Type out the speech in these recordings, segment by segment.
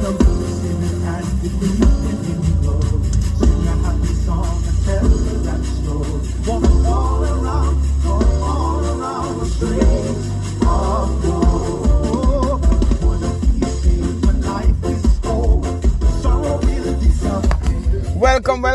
Mother.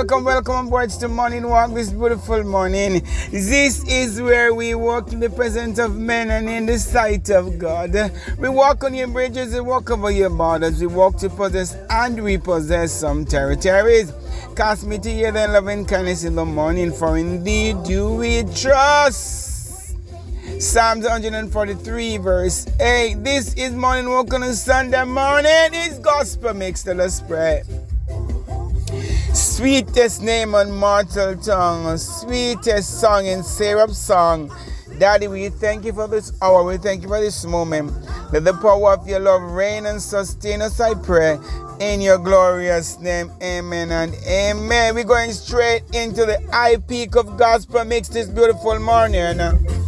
Welcome, welcome, welcome on board to Morning Walk this beautiful morning. This is where we walk in the presence of men and in the sight of God. We walk on your bridges, we walk over your borders, we walk to possess and repossess some territories. Cast me to hear thy loving kindness in the morning, for indeed do we trust. Psalms 143, verse 8. This is morning walk on a Sunday morning. It's gospel mixed. Let us pray. Sweetest name on mortal tongue, sweetest song in seraph song. Daddy, we thank you for this hour. We thank you for this moment. Let the power of your love reign and sustain us, I pray. In your glorious name, amen and amen. We're going straight into the high peak of gospel mix this beautiful morning.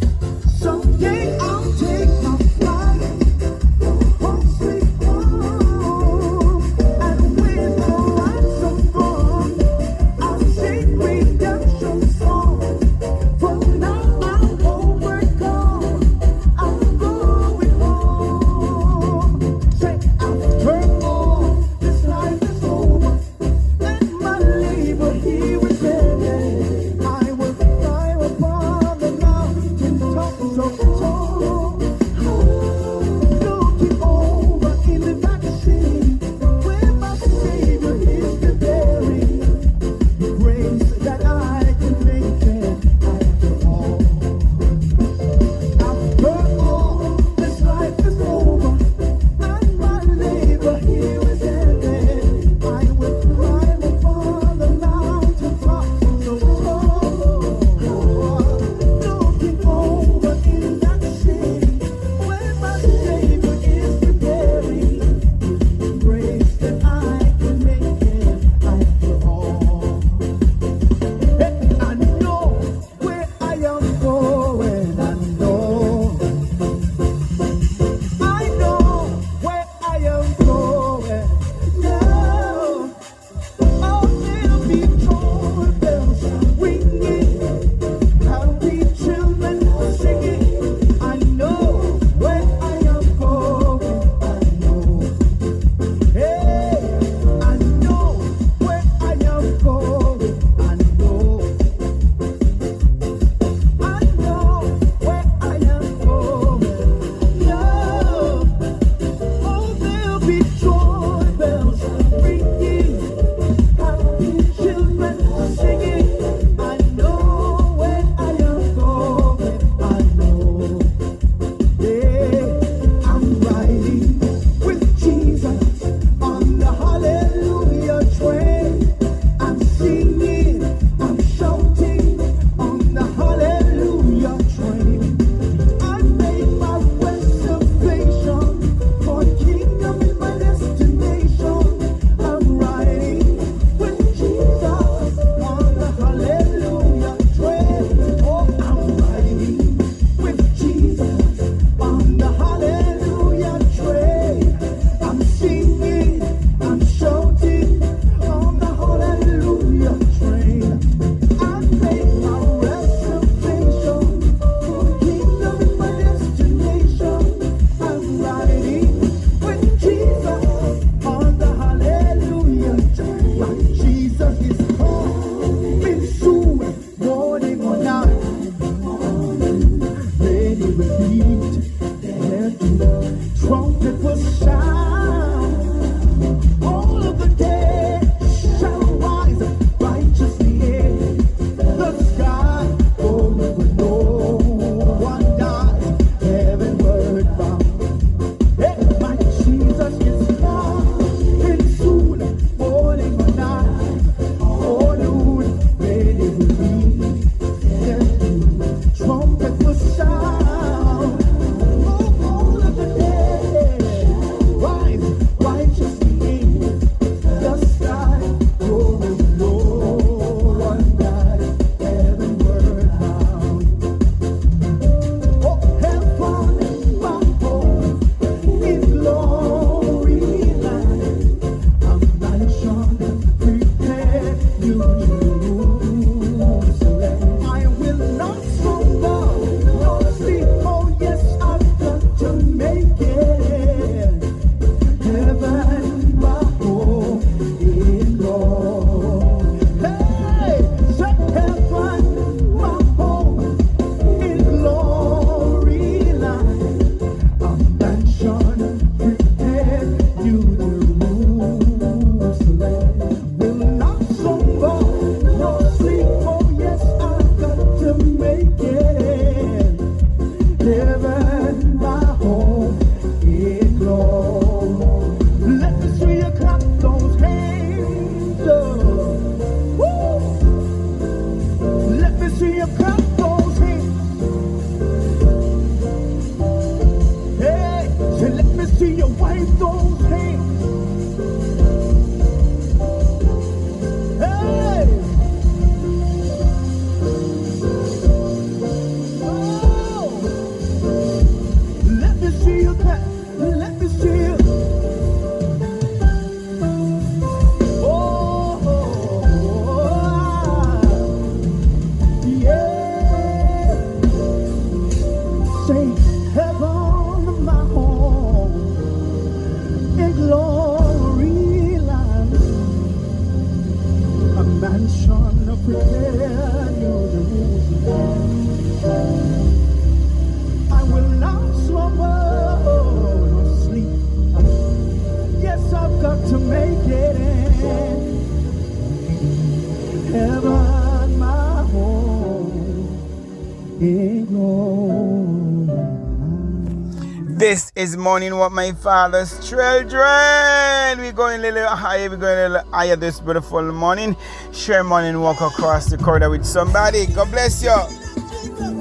This is morning what my father's children. We're going a little higher, we're going a little higher this beautiful morning. Share morning walk across the corridor with somebody. God bless you.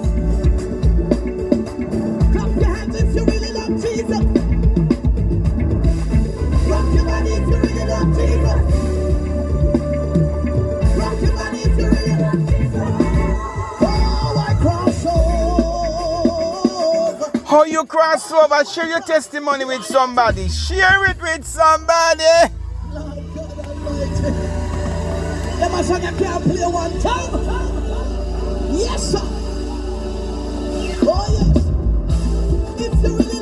How you cross over, share your testimony with somebody. Share it with somebody. Lord God Almighty. Song I can't play one time. Yes, sir. Oh, yes. If you really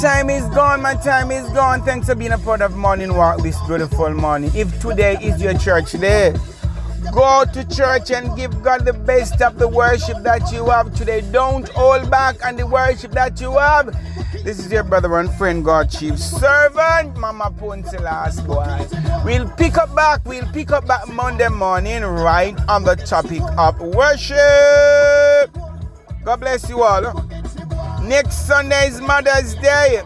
time is gone, my time is gone. Thanks for being a part of Morning Walk this beautiful morning. If today is your church day, go to church and give God the best of the worship that you have today. Don't hold back on the worship that you have. This is your brother and friend, God Chief Servant, Mama Poncelas. We'll pick up back, we'll pick up back Monday morning right on the topic of worship. God bless you all. Next Sunday is Mother's Day.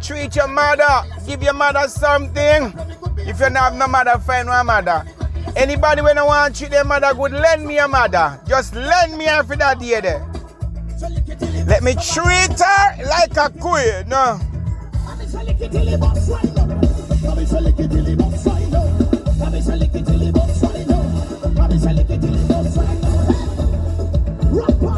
Treat your mother. Give your mother something. If you don't have no mother, find one mother. Anybody when I want to treat their mother good, lend me a mother. Just lend me for that day there. Let me treat her like a queen. No. Rock